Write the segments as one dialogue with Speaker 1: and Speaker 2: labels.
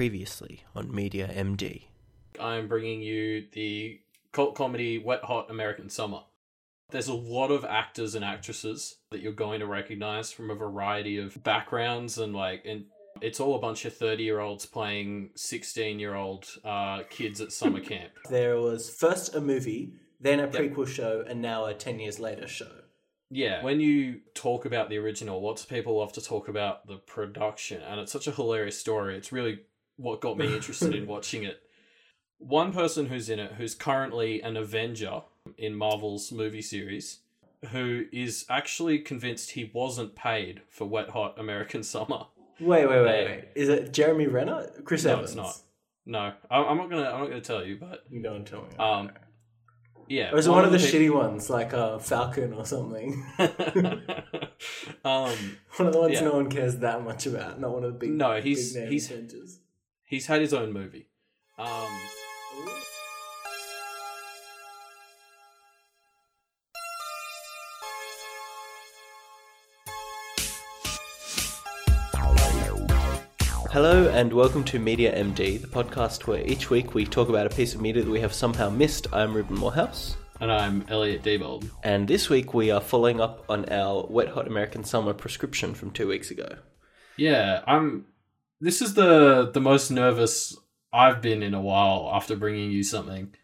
Speaker 1: Previously on Media MD.
Speaker 2: I'm bringing you the cult comedy Wet Hot American Summer. There's a lot of actors and actresses that you're going to recognize from a variety of backgrounds and like and it's all a bunch of 30 year olds playing 16 year old uh, kids at summer camp.
Speaker 1: There was first a movie, then a prequel show, and now a 10 years later show.
Speaker 2: Yeah, when you talk about the original, lots of people love to talk about the production, and it's such a hilarious story. It's really what got me interested in watching it. One person who's in it, who's currently an Avenger in Marvel's movie series, who is actually convinced he wasn't paid for Wet Hot American Summer.
Speaker 1: Wait, wait, wait, wait. Is it Jeremy Renner? Chris
Speaker 2: No,
Speaker 1: Evans?
Speaker 2: it's not. No, I'm not gonna. I'm not gonna tell you, but
Speaker 1: You don't tell me.
Speaker 2: um, yeah.
Speaker 1: or is it one of the shitty ones, like uh, Falcon or something?
Speaker 2: um,
Speaker 1: one of the ones
Speaker 2: Yeah.
Speaker 1: no one cares that much about. Not one of the big.
Speaker 2: No, he's-
Speaker 1: big
Speaker 2: he's-
Speaker 1: Avengers.
Speaker 2: He's had his own movie. Um,
Speaker 1: Hello and welcome to Media MD, the podcast where each week we talk about a piece of media that we have somehow missed. I'm Reuben Morehouse,
Speaker 2: and I'm Elliot Diebold.
Speaker 1: and this week we are following up on our Wet Hot American Summer prescription from two weeks ago.
Speaker 2: Yeah, I'm. This is the the most nervous I've been in a while after bringing you something,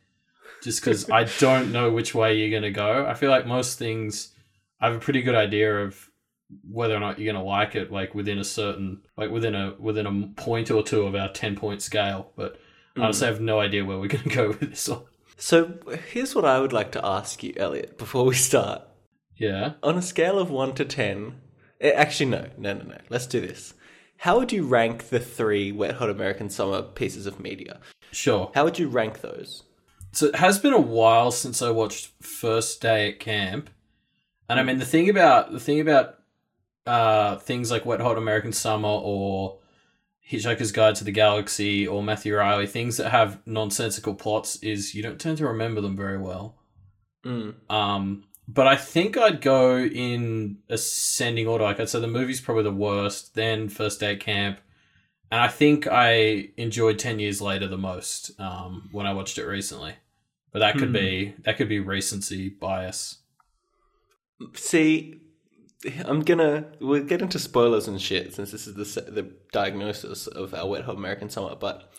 Speaker 2: just because I don't know which way you're gonna go. I feel like most things, I have a pretty good idea of whether or not you're gonna like it, like within a certain, like within a within a point or two of our ten point scale. But I honestly have no idea where we're gonna go with this one.
Speaker 1: So here's what I would like to ask you, Elliot, before we start.
Speaker 2: Yeah.
Speaker 1: On a scale of 1 to 10, eh, actually, no, no, no, no. Let's do this. How would you rank the three Wet Hot American Summer pieces of media?
Speaker 2: Sure.
Speaker 1: How would you rank those?
Speaker 2: So it has been a while since I watched First Day at Camp, and I mean the thing about the thing about uh, things like Wet Hot American Summer or Hitchhiker's Guide to the Galaxy or Matthew Reilly, things that have nonsensical plots, is you don't tend to remember them very well.
Speaker 1: Mm.
Speaker 2: Um, but I think I'd go in ascending order. Like I'd say the movie's probably the worst, then First Day at Camp, and I think I enjoyed Ten Years Later the most um, when I watched it recently. But that could
Speaker 1: Hmm.
Speaker 2: be that could be recency bias.
Speaker 1: See, I'm gonna we'll get into spoilers and shit since this is the the diagnosis of our Wet Hot American Summer. But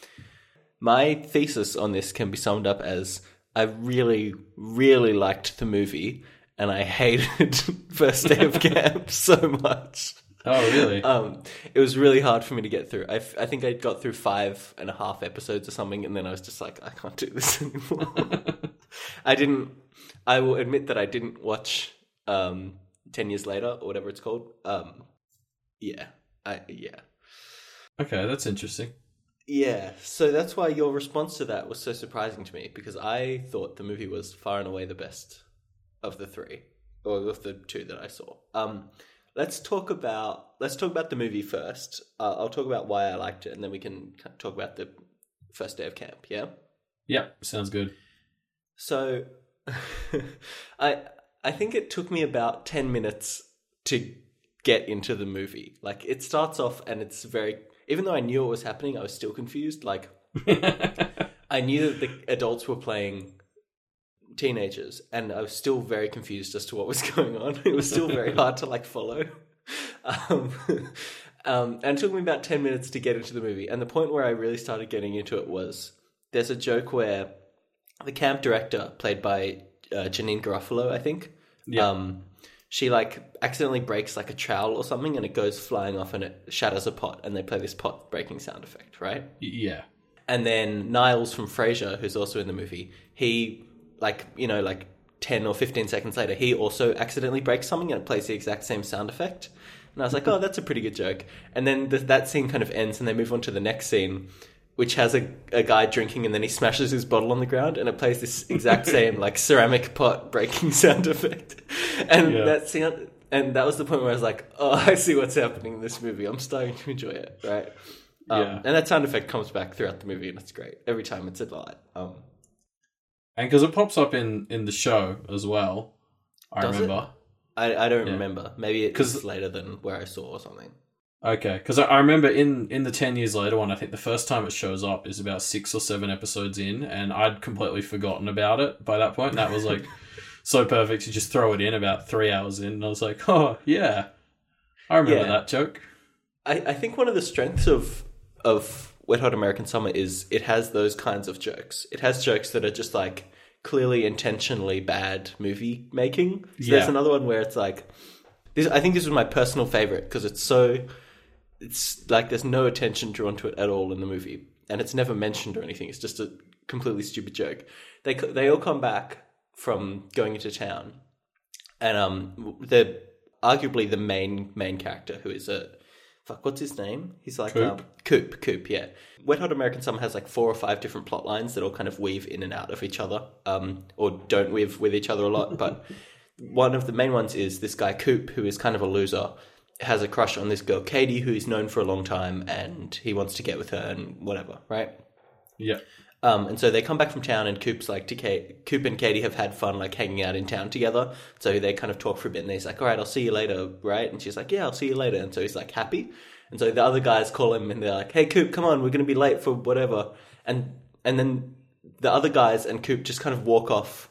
Speaker 1: my thesis on this can be summed up as I really, really liked the movie, and I hated First Day of Camp so much.
Speaker 2: Oh, really?
Speaker 1: Um, it was really hard for me to get through. I, f- I think I got through five and a half episodes or something, and then I was just like, I can't do this anymore. I didn't. I will admit that I didn't watch um, ten years later or whatever it's called. Um, yeah, I yeah
Speaker 2: okay, that's interesting.
Speaker 1: yeah. So that's why your response to that was so surprising to me because I thought the movie was far and away the best of the three or of the two that I saw. Um, let's talk about let's talk about the movie first. Uh, I'll talk about why I liked it, and then we can talk about the first day of camp. Yeah.
Speaker 2: Yep, sounds good.
Speaker 1: So, I I think it took me about ten minutes to get into the movie. Like it starts off and it's very even though I knew what was happening, I was still confused. Like I knew that the adults were playing teenagers, and I was still very confused as to what was going on. It was still very hard to like follow. Um, um, and it took me about ten minutes to get into the movie. And the point where I really started getting into it was there's a joke where the camp director, played by uh, Janeane Garofalo, I think,
Speaker 2: Yeah.
Speaker 1: um, she like accidentally breaks like a trowel or something, and it goes flying off and it shatters a pot, and they play this pot breaking sound effect, right?
Speaker 2: yeah.
Speaker 1: And then Niles from Frasier, who's also in the movie, he like you know like ten or fifteen seconds later, he also accidentally breaks something and it plays the exact same sound effect. And I was like, oh, that's a pretty good joke. And then th- that scene kind of ends, and they move on to the next scene, which has a, a guy drinking, and then he smashes his bottle on the ground, and it plays this exact same like ceramic pot breaking sound effect. And
Speaker 2: Yeah.
Speaker 1: that sound, and that was the point where I was like, oh, I see what's happening in this movie. I'm starting to enjoy it, right? Um,
Speaker 2: Yeah.
Speaker 1: And that sound effect comes back throughout the movie, and it's great. Every time it's a delight. Um,
Speaker 2: And because it pops up in in the show as well. I
Speaker 1: Does it?
Speaker 2: remember.
Speaker 1: I, I don't
Speaker 2: Yeah.
Speaker 1: remember. Maybe it's later than where I saw or something.
Speaker 2: Okay, because I, I remember in in the ten years later one, I think the first time it shows up is about six or seven episodes in, and I'd completely forgotten about it by that point. That was like so perfect to just throw it in about three hours in, and I was like, oh yeah, I remember
Speaker 1: Yeah.
Speaker 2: that joke.
Speaker 1: I, I think one of the strengths of of Wet Hot American Summer is it has those kinds of jokes. It has jokes that are just like clearly intentionally bad movie making. So there's another one where it's like this. I think this was my personal favorite because it's so it's like there's no attention drawn to it at all in the movie, and it's never mentioned or anything. It's just a completely stupid joke. They they all come back from going into town, and um, they're arguably the main main character who is a fuck. What's his name? He's like
Speaker 2: Coop?
Speaker 1: um, Coop. Coop. Yeah. Wet Hot American Summer has like four or five different plot lines that all kind of weave in and out of each other, um, or don't weave with each other a lot, but. One of the main ones is this guy Coop, who is kind of a loser, has a crush on this girl Katie, who he's known for a long time, and he wants to get with her and whatever, right?
Speaker 2: Yeah,
Speaker 1: Um, and so they come back from town, and Coop's like to Kate, Coop and Katie have had fun like hanging out in town together. So they kind of talk for a bit, and he's like, "All right, I'll see you later," right? And she's like, "Yeah, I'll see you later." And so he's like happy. And so the other guys call him, and they're like, "Hey, Coop, come on, we're going to be late for whatever." And and then the other guys and Coop just kind of walk off,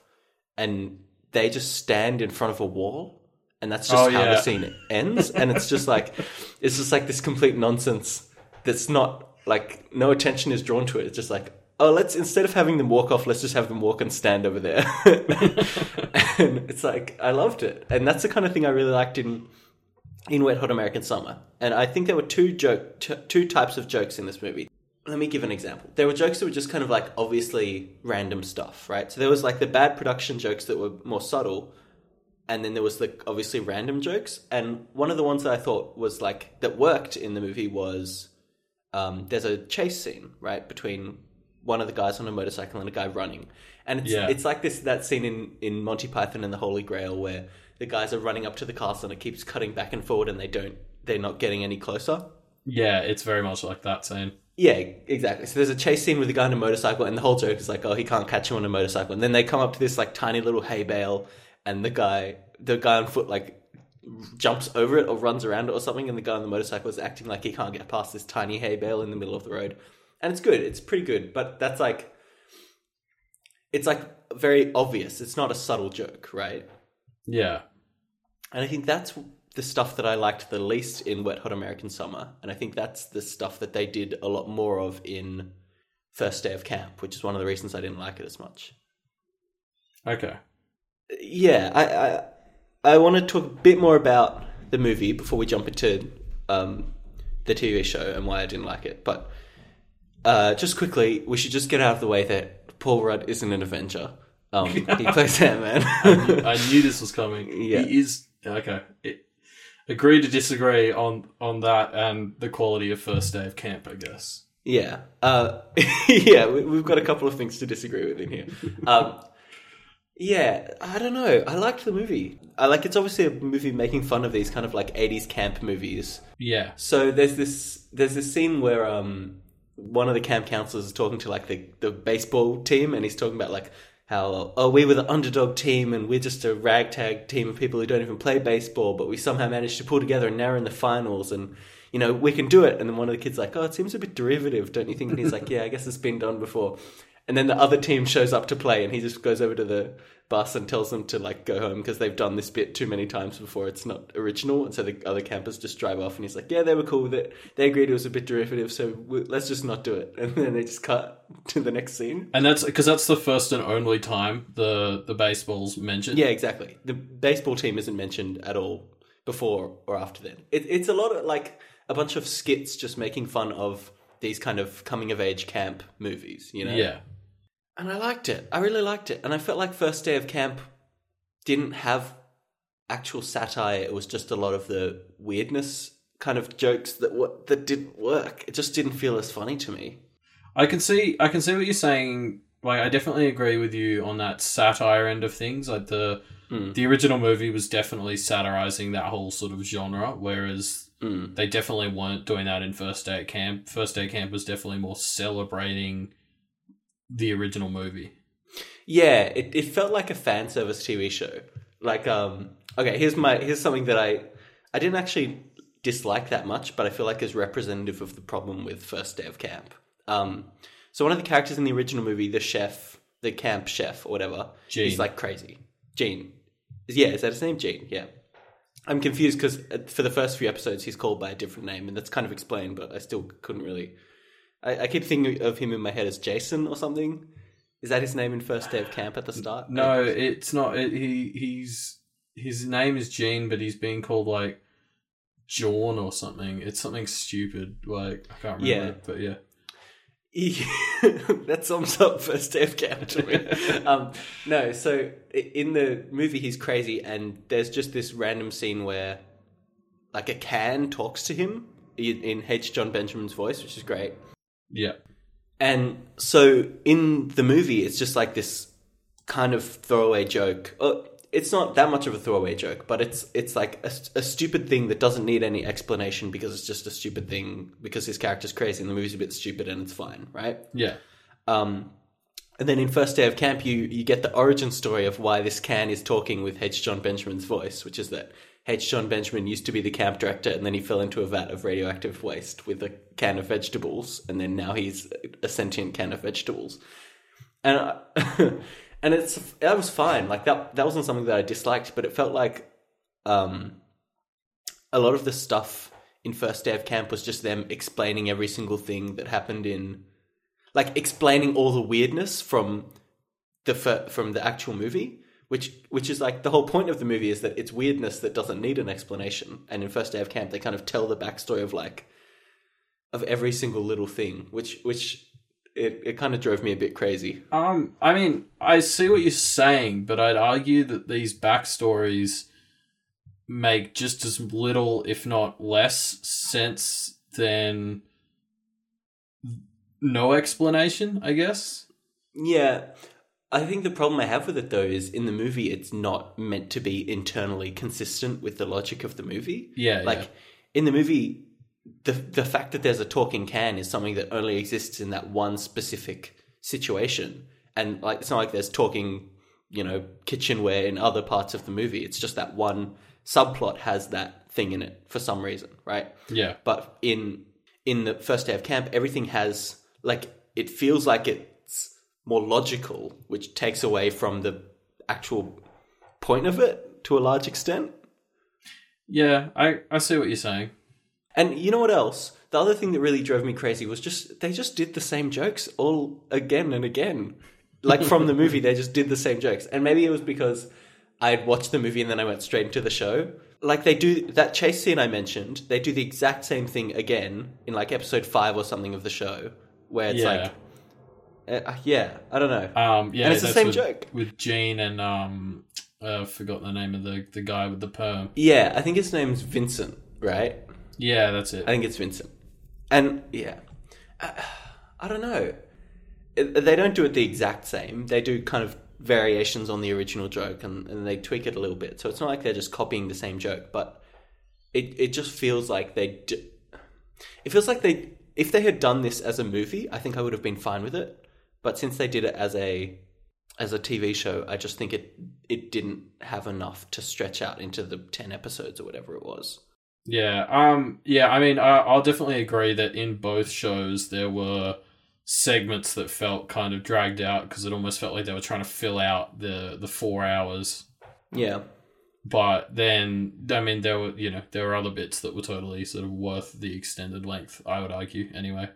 Speaker 1: and they just stand in front of a wall. And that's just
Speaker 2: Oh,
Speaker 1: how the scene ends. And it's just like, it's just like this complete nonsense that's not like no attention is drawn to it. It's just like, oh, let's instead of having them walk off, let's just have them walk and stand over there. and it's like I loved it, and that's the kind of thing I really liked in in Wet Hot American Summer. And I think there were two joke t- two types of jokes in this movie. Let me give an example. There were jokes that were just kind of like obviously random stuff, right? So there was like the bad production jokes that were more subtle, and then there was the obviously random jokes. And one of the ones that I thought was like that worked in the movie was um, there's a chase scene right between one of the guys on a motorcycle and a guy running, and it's
Speaker 2: Yeah.
Speaker 1: it's like this that scene in in Monty Python and the Holy Grail where the guys are running up to the castle and it keeps cutting back and forward and they don't they're not getting any closer.
Speaker 2: yeah, it's very much like that scene.
Speaker 1: Yeah, exactly. So there's a chase scene with a guy on a motorcycle, and the whole joke is like, oh, he can't catch him on a motorcycle. And then they come up to this like tiny little hay bale, and the guy, the guy on foot, like jumps over it or runs around it or something, and the guy on the motorcycle is acting like he can't get past this tiny hay bale in the middle of the road. And it's good. It's pretty good, but that's like, it's like very obvious. It's not a subtle joke, right?
Speaker 2: Yeah,
Speaker 1: And I think that's the stuff that I liked the least in Wet Hot American Summer. And I think that's the stuff that they did a lot more of in First Day of Camp, which is one of the reasons I didn't like it as much.
Speaker 2: okay.
Speaker 1: Yeah, I I, I want to talk a bit more about the movie before we jump into um, the TV show and why I didn't like it. But uh, just quickly, we should just get out of the way that Paul Rudd isn't an Avenger. Um, he plays Ant Man.
Speaker 2: I knew this was coming.
Speaker 1: Yeah.
Speaker 2: He is okay. It, agree to disagree on on that and the quality of first day of camp. I guess.
Speaker 1: Yeah, uh, yeah, we, we've got a couple of things to disagree with in here. Um, yeah, I don't know. I liked the movie. I like it's obviously a movie making fun of these kind of like '80s camp movies.
Speaker 2: Yeah.
Speaker 1: So there's this there's this scene where um one of the camp counselors is talking to like the the baseball team, and he's talking about like how oh we were the underdog team and we're just a ragtag team of people who don't even play baseball, but we somehow managed to pull together and now we're in the finals and. You know, we can do it. And then one of the kids like, oh, it seems a bit derivative, don't you think? And he's like, yeah, I guess it's been done before. And then the other team shows up to play, and he just goes over to the bus and tells them to like go home because they've done this bit too many times before. It's not original, and so the other campers just drive off. And he's like, "Yeah, they were cool with it. They agreed it was a bit derivative, so we, let's just not do it." And then they just cut to the next scene.
Speaker 2: And that's because that's the first and only time the the baseball's mentioned.
Speaker 1: Yeah, exactly. The baseball team isn't mentioned at all before or after then. It, it's a lot of like a bunch of skits just making fun of these kind of coming of age camp movies. You know?
Speaker 2: Yeah.
Speaker 1: And I liked it. I really liked it. And I felt like First Day of Camp didn't have actual satire. It was just a lot of the weirdness kind of jokes that w- that didn't work. It just didn't feel as funny to me.
Speaker 2: I can see I can see what you're saying. Like I definitely agree with you on that satire end of things. Like the
Speaker 1: Mm.
Speaker 2: the original movie was definitely satirizing that whole sort of genre, whereas
Speaker 1: Mm.
Speaker 2: they definitely weren't doing that in First Day at Camp. First Day at Camp was definitely more celebrating the original movie.
Speaker 1: Yeah, it, it felt like a fan service TV show. Like, um, okay, here's my here's something that I I didn't actually dislike that much, but I feel like is representative of the problem with first day of camp. Um, so one of the characters in the original movie, the chef, the camp chef or whatever,
Speaker 2: Gene.
Speaker 1: he's like crazy. Gene, yeah, is that his name? Gene, yeah. I'm confused because for the first few episodes he's called by a different name, and that's kind of explained, but I still couldn't really. I, I keep thinking of him in my head as Jason or something. Is that his name in first day of camp at the start?
Speaker 2: No, it's not. It, he he's his name is Gene, but he's being called like John or something. It's something stupid. Like I can't remember.
Speaker 1: Yeah.
Speaker 2: it, but yeah.
Speaker 1: that sums up first day of camp to me. um, no, so in the movie he's crazy, and there's just this random scene where, like, a can talks to him in, in H. John Benjamin's voice, which is great.
Speaker 2: Yeah.
Speaker 1: And so in the movie, it's just like this kind of throwaway joke. Uh, it's not that much of a throwaway joke, but it's it's like a, a stupid thing that doesn't need any explanation because it's just a stupid thing because his character's crazy and the movie's a bit stupid and it's fine, right?
Speaker 2: Yeah.
Speaker 1: Um, and then in first day of camp, you you get the origin story of why this can is talking with H. John Benjamin's voice, which is that H. John Benjamin used to be the camp director, and then he fell into a vat of radioactive waste with a can of vegetables, and then now he's a sentient can of vegetables. And I, and it's that was fine. Like that that wasn't something that I disliked, but it felt like um, a lot of the stuff in first day of camp was just them explaining every single thing that happened in like explaining all the weirdness from the from the actual movie which which is like the whole point of the movie is that it's weirdness that doesn't need an explanation and in first day of camp they kind of tell the backstory of like of every single little thing which which it, it kind of drove me a bit crazy
Speaker 2: Um, I mean, I see what you're saying, but I'd argue that these backstories make just as little, if not less, sense than no explanation. I guess.
Speaker 1: yeah i think the problem i have with it though is in the movie it's not meant to be internally consistent with the logic of the movie
Speaker 2: Yeah.
Speaker 1: like
Speaker 2: yeah.
Speaker 1: in the movie the the fact that there's a talking can is something that only exists in that one specific situation and like it's not like there's talking you know kitchenware in other parts of the movie it's just that one subplot has that thing in it for some reason right
Speaker 2: Yeah.
Speaker 1: but in in the first day of camp everything has like it feels like it's more logical which takes away from the actual point of it to a large extent
Speaker 2: Yeah. I I see what you're saying.
Speaker 1: And you know what else? The other thing that really drove me crazy was just they just did the same jokes all again and again. Like from the movie, they just did the same jokes. And maybe it was because I'd watched the movie and then I went straight into the show. Like they do that chase scene I mentioned, they do the exact same thing again in like episode five or something of the show, where it's
Speaker 2: Yeah.
Speaker 1: like, uh, yeah, I don't know.
Speaker 2: Um. Yeah.
Speaker 1: And it's the same
Speaker 2: with,
Speaker 1: joke.
Speaker 2: with Gene and um. Uh, forgot the name of the the guy with the perm.
Speaker 1: yeah, I think his name's Vincent, right?
Speaker 2: Yeah, that's it.
Speaker 1: I think it's Vincent. And yeah, I, I don't know. They don't do it the exact same. They do kind of variations on the original joke and, and they tweak it a little bit. So it's not like they're just copying the same joke, but it, it just feels like they. D- it feels like they. If they had done this as a movie, I think I would have been fine with it. But since they did it as a as a TV show, I just think it it didn't have enough to stretch out into the ten episodes or whatever it was.
Speaker 2: Yeah. Um. Yeah. I mean, I, I'll definitely agree that in both shows there were segments that felt kind of dragged out because it almost felt like they were trying to fill out the the four hours.
Speaker 1: Yeah.
Speaker 2: But then, I mean, there were you know there were other bits that were totally sort of worth the extended length. I would argue, anyway.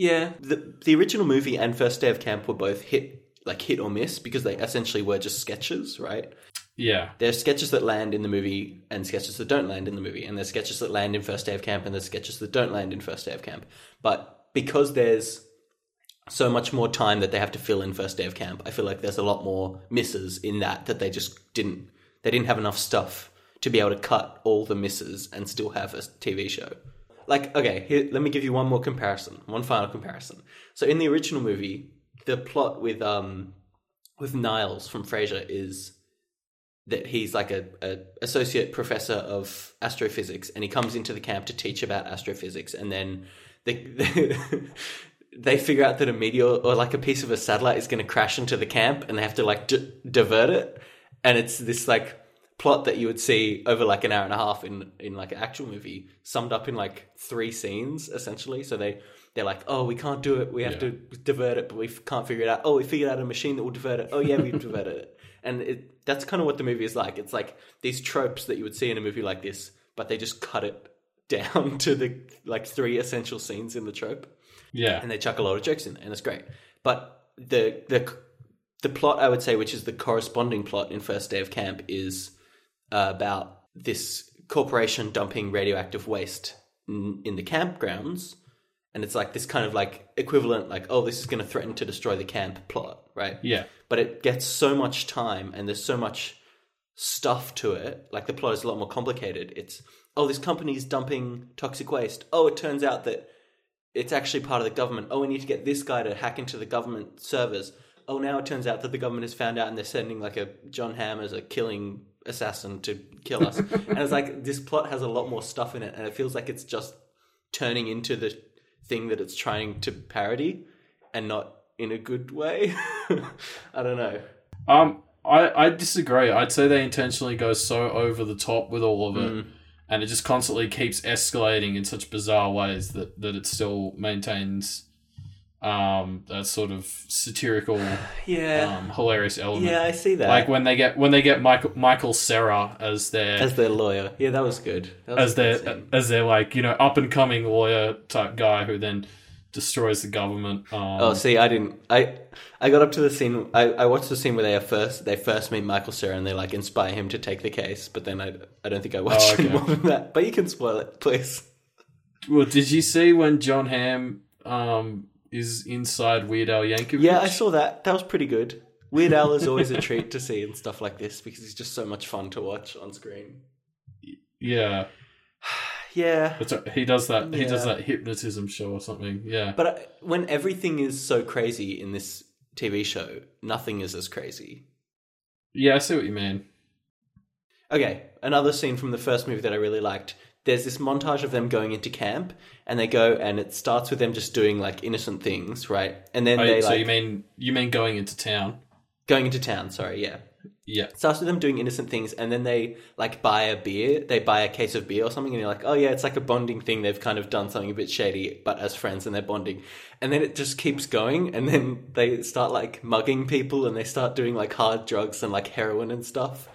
Speaker 1: Yeah, the the original movie and First Day of Camp were both hit like hit or miss because they essentially were just sketches, right?
Speaker 2: Yeah.
Speaker 1: There's sketches that land in the movie and sketches that don't land in the movie, and there's sketches that land in First Day of Camp and there's sketches that don't land in First Day of Camp. But because there's so much more time that they have to fill in First Day of Camp, I feel like there's a lot more misses in that that they just didn't they didn't have enough stuff to be able to cut all the misses and still have a TV show. Like, okay, here, let me give you one more comparison, one final comparison. So in the original movie, the plot with um with Niles from Frasier is that he's like a, a associate professor of astrophysics and he comes into the camp to teach about astrophysics and then they they figure out that a meteor or like a piece of a satellite is going to crash into the camp and they have to like d- divert it and it's this like plot that you would see over like an hour and a half in in like an actual movie summed up in like three scenes essentially. So they they're like, oh, we can't do it. We have
Speaker 2: Yeah.
Speaker 1: to divert it, but we f- can't figure it out. Oh, we figured out a machine that will divert it. Oh yeah, we've diverted it. And it, that's kind of what the movie is like. It's like these tropes that you would see in a movie like this, but they just cut it down to the like three essential scenes in the trope
Speaker 2: Yeah.
Speaker 1: and they chuck a lot of jokes in there, and it's great. But the the the plot, I would say, which is the corresponding plot in First Day of Camp, is about this corporation dumping radioactive waste in, in the campgrounds, and it's like this kind of like equivalent, like oh, this is going to threaten to destroy the camp plot, right?
Speaker 2: Yeah.
Speaker 1: But it gets so much time, and there's so much stuff to it. Like the plot is a lot more complicated. It's oh, this company is dumping toxic waste. Oh, it turns out that it's actually part of the government. Oh, we need to get this guy to hack into the government servers. Oh, now it turns out that the government has found out and they're sending like a Jon Hamm as a killing assassin to kill us. and it's like this plot has a lot more stuff in it, and it feels like it's just turning into the thing that it's trying to parody, and not in a good way. I don't know.
Speaker 2: Um, I, I disagree. I'd say they intentionally go so over the top with all of it,
Speaker 1: Mm.
Speaker 2: and it just constantly keeps escalating in such bizarre ways that, that it still maintains um that sort of satirical,
Speaker 1: Yeah,
Speaker 2: um, hilarious element.
Speaker 1: yeah, I see that.
Speaker 2: Like when they get when they get Michael Michael Cera as their
Speaker 1: as their lawyer, yeah, that was good. That was
Speaker 2: as their as their like you know up and coming lawyer type guy who then destroys the government. Um,
Speaker 1: Oh, see, I didn't. I I got up to the scene. I, I watched the scene where they are first they first meet Michael Cera and they like inspire him to take the case. But then I I don't think I watched
Speaker 2: Oh, okay.
Speaker 1: any more than that. But you can spoil it, please.
Speaker 2: Well, did you see when Jon Hamm um, is inside Weird Al Yankovic?
Speaker 1: Yeah, I saw that. That was pretty good. Weird Al is always a treat to see and stuff like this because he's just so much fun to watch on screen.
Speaker 2: Yeah,
Speaker 1: Yeah,
Speaker 2: a- he does that. He does that hypnotism show or something. Yeah,
Speaker 1: but I, when everything is so crazy in this TV show, nothing is as crazy.
Speaker 2: yeah, I see what you mean.
Speaker 1: Okay, another scene from the first movie that I really liked. There's this montage of them going into camp, and they go, and it starts with them just doing like innocent things, right? And then
Speaker 2: Oh,
Speaker 1: they
Speaker 2: so
Speaker 1: like
Speaker 2: you mean you mean going into town?
Speaker 1: going into town. Sorry, yeah.
Speaker 2: Yeah,
Speaker 1: It starts with them doing innocent things, and then they like buy a beer. They buy a case of beer or something, and you're like, oh yeah, it's like a bonding thing. They've kind of done something a bit shady, but as friends, and they're bonding. And then it just keeps going, and then they start like mugging people, and they start doing like hard drugs and like heroin and stuff.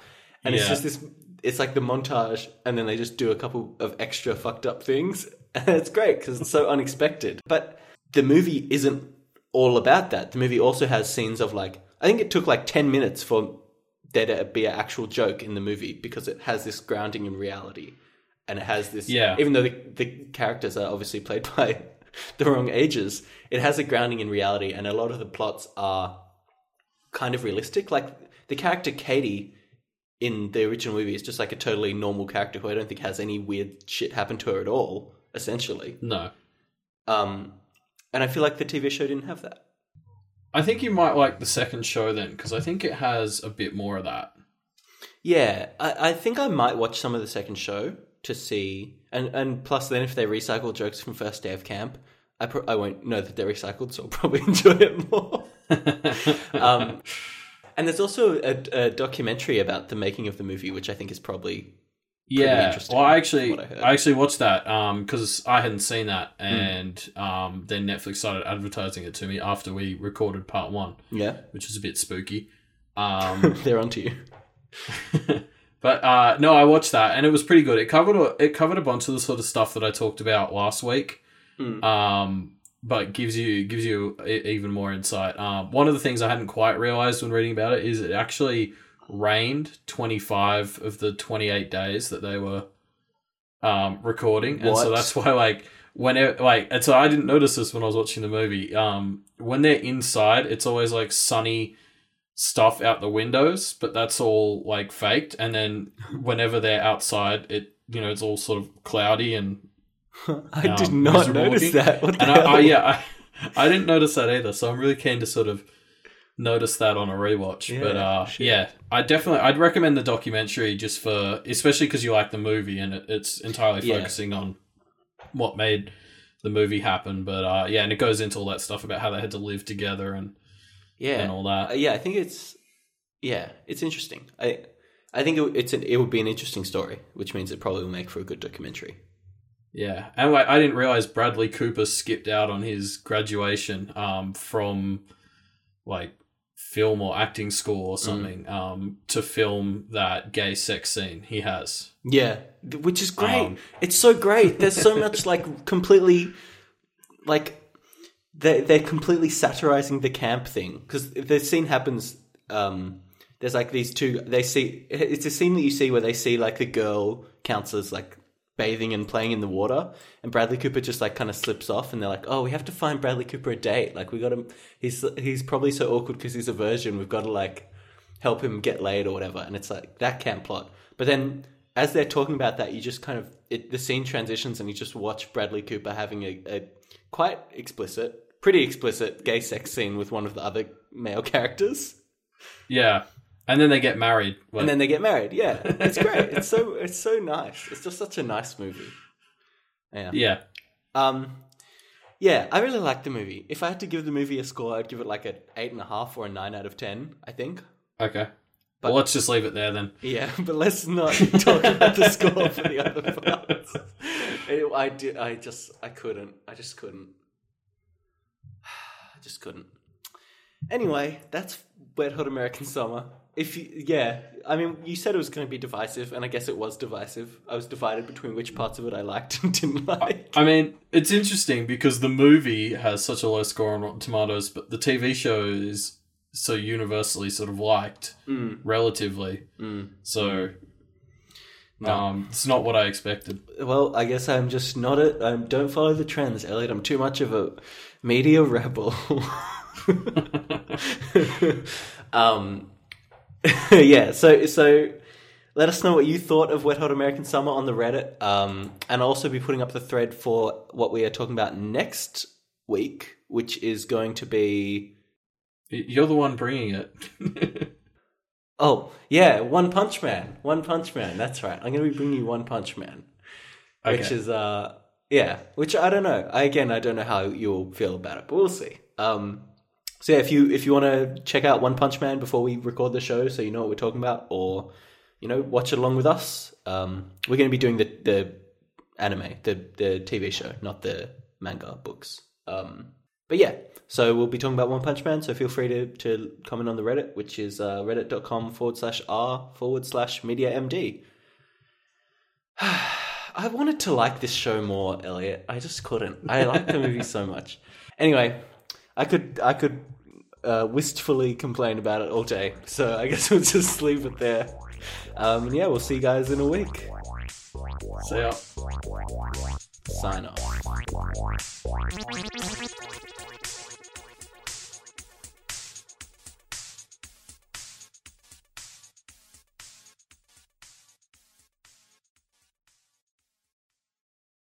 Speaker 1: And it's just this. It's like the montage, and then they just do a couple of extra fucked up things, and it's great because it's so unexpected. But the movie isn't all about that. The movie also has scenes of like I think it took like ten minutes for there to be an actual joke in the movie because it has this grounding in reality, and it has this.
Speaker 2: Yeah.
Speaker 1: Even though the, the characters are obviously played by the wrong ages, it has a grounding in reality, and a lot of the plots are kind of realistic. Like the character Katie in the original movie is just like a totally normal character who I don't think has any weird shit happen to her at all. Essentially,
Speaker 2: no.
Speaker 1: um, and I feel like the TV show didn't have that.
Speaker 2: I think you might like the second show then because I think it has a bit more of that.
Speaker 1: Yeah, I, I think I might watch some of the second show to see, and and plus then if they recycle jokes from first day of camp, I pro- I won't know that they're recycled, so I'll probably enjoy it more. um, and there's also a, a documentary about the making of the movie, which I think is probably
Speaker 2: Yeah,
Speaker 1: interesting,
Speaker 2: well, I actually,
Speaker 1: I.
Speaker 2: I, actually watched that because I hadn't seen that,
Speaker 1: Hmm.
Speaker 2: and um, then Netflix started advertising it to me after we recorded part one,
Speaker 1: yeah
Speaker 2: which was a bit spooky. Um,
Speaker 1: they're onto you.
Speaker 2: but uh, no, I watched that, and it was pretty good. It covered a, it covered a bunch of the sort of stuff that I talked about last week,
Speaker 1: Mm.
Speaker 2: um, but gives you gives you even more insight. Um, one of the things I hadn't quite realized when reading about it is it actually rained twenty five of the twenty eight days that they were um, recording, and so that's why like when it like and so I didn't notice this when I was watching the movie. Um, when they're inside, it's always like sunny stuff out the windows, but that's all like faked. And then whenever they're outside, it you know it's all sort of cloudy and
Speaker 1: I did
Speaker 2: Um,
Speaker 1: not notice that. What the
Speaker 2: and I? I yeah I, I didn't notice that either. So I'm really keen to sort of notice that on a rewatch. but
Speaker 1: Yeah,
Speaker 2: uh,
Speaker 1: shit.
Speaker 2: yeah, I definitely I'd recommend the documentary just for especially because you like the movie and it, it's entirely
Speaker 1: Yeah.
Speaker 2: focusing on what made the movie happen. But uh, yeah, and it goes into all that stuff about how they had to live together and
Speaker 1: yeah,
Speaker 2: and all that.
Speaker 1: Uh, yeah, I think it's yeah, it's interesting. I I think it, it's an, it would be an interesting story, which means it probably will make for a good documentary.
Speaker 2: Yeah, and like I didn't realize Bradley Cooper skipped out on his graduation um, from like film or acting school or something um, to film that gay sex scene he has.
Speaker 1: Yeah, which is great.
Speaker 2: Um,
Speaker 1: it's so great. There's so much like completely, like they they're completely satirizing the camp thing because the scene happens. Um, there's like these two. They see it's a scene that you see where they see like the girl counselors like bathing and playing in the water, and Bradley Cooper just like kind of slips off, and they're like, "Oh, we have to find Bradley Cooper a date. Like we got him. He's he's probably so awkward because he's a virgin. We've got to like." help him get laid or whatever. And it's like that camp plot. But then as they're talking about that, you just kind of it, the scene transitions and you just watch Bradley Cooper having a, a quite explicit, pretty explicit gay sex scene with one of the other male characters,
Speaker 2: Yeah, and then they get married. Like,
Speaker 1: and then they get married. Yeah, it's great. it's so it's so nice. It's just such a nice movie. Yeah.
Speaker 2: yeah,
Speaker 1: Um. Yeah, I really like the movie. If I had to give the movie a score, I'd give it like an eight and a half or a nine out of ten. I think.
Speaker 2: okay.
Speaker 1: But-
Speaker 2: well, let's just leave it there then.
Speaker 1: Yeah, but let's not talk about the score for the other parts. It- I did. I just. I couldn't. I just couldn't. I just couldn't. Anyway, that's Wet Hot American Summer. If you, yeah, I mean, you said it was going to be divisive, and I guess it was divisive. I was divided between which parts of it I liked and didn't like.
Speaker 2: I mean, it's interesting because the movie has such a low score on Rotten Tomatoes, but the TV show is so universally sort of liked,
Speaker 1: Mm,
Speaker 2: relatively.
Speaker 1: mm.
Speaker 2: So,
Speaker 1: No.
Speaker 2: um, it's not what I expected.
Speaker 1: Well, I guess I'm just not a. I don't follow the trends, Elliot. I'm too much of a media rebel. um, yeah. So so, let us know what you thought of Wet Hot American Summer on the Reddit, um, and I'll also be putting up the thread for what we are talking about next week, which is going to be.
Speaker 2: You're the one bringing it.
Speaker 1: Oh yeah, One Punch Man. One Punch Man. That's right. I'm going to be bringing you One Punch Man. which is uh yeah which i don't know I, again i don't know how you'll feel about it but we'll see um so yeah if you if you want to check out one punch man before we record the show so you know what we're talking about or you know watch it along with us um we're going to be doing the the anime the the tv show not the manga books um but yeah so we'll be talking about one punch man so feel free to to comment on the reddit which is uh, reddit.com forward slash r forward slash media md I wanted to like this show more, Elliot. I just couldn't. I like the movie so much. Anyway, I could I could uh, wistfully complain about it all day. So I guess we'll just leave it there. Um, and yeah, we'll see you guys in a week.
Speaker 2: So, yeah.
Speaker 1: Sign off.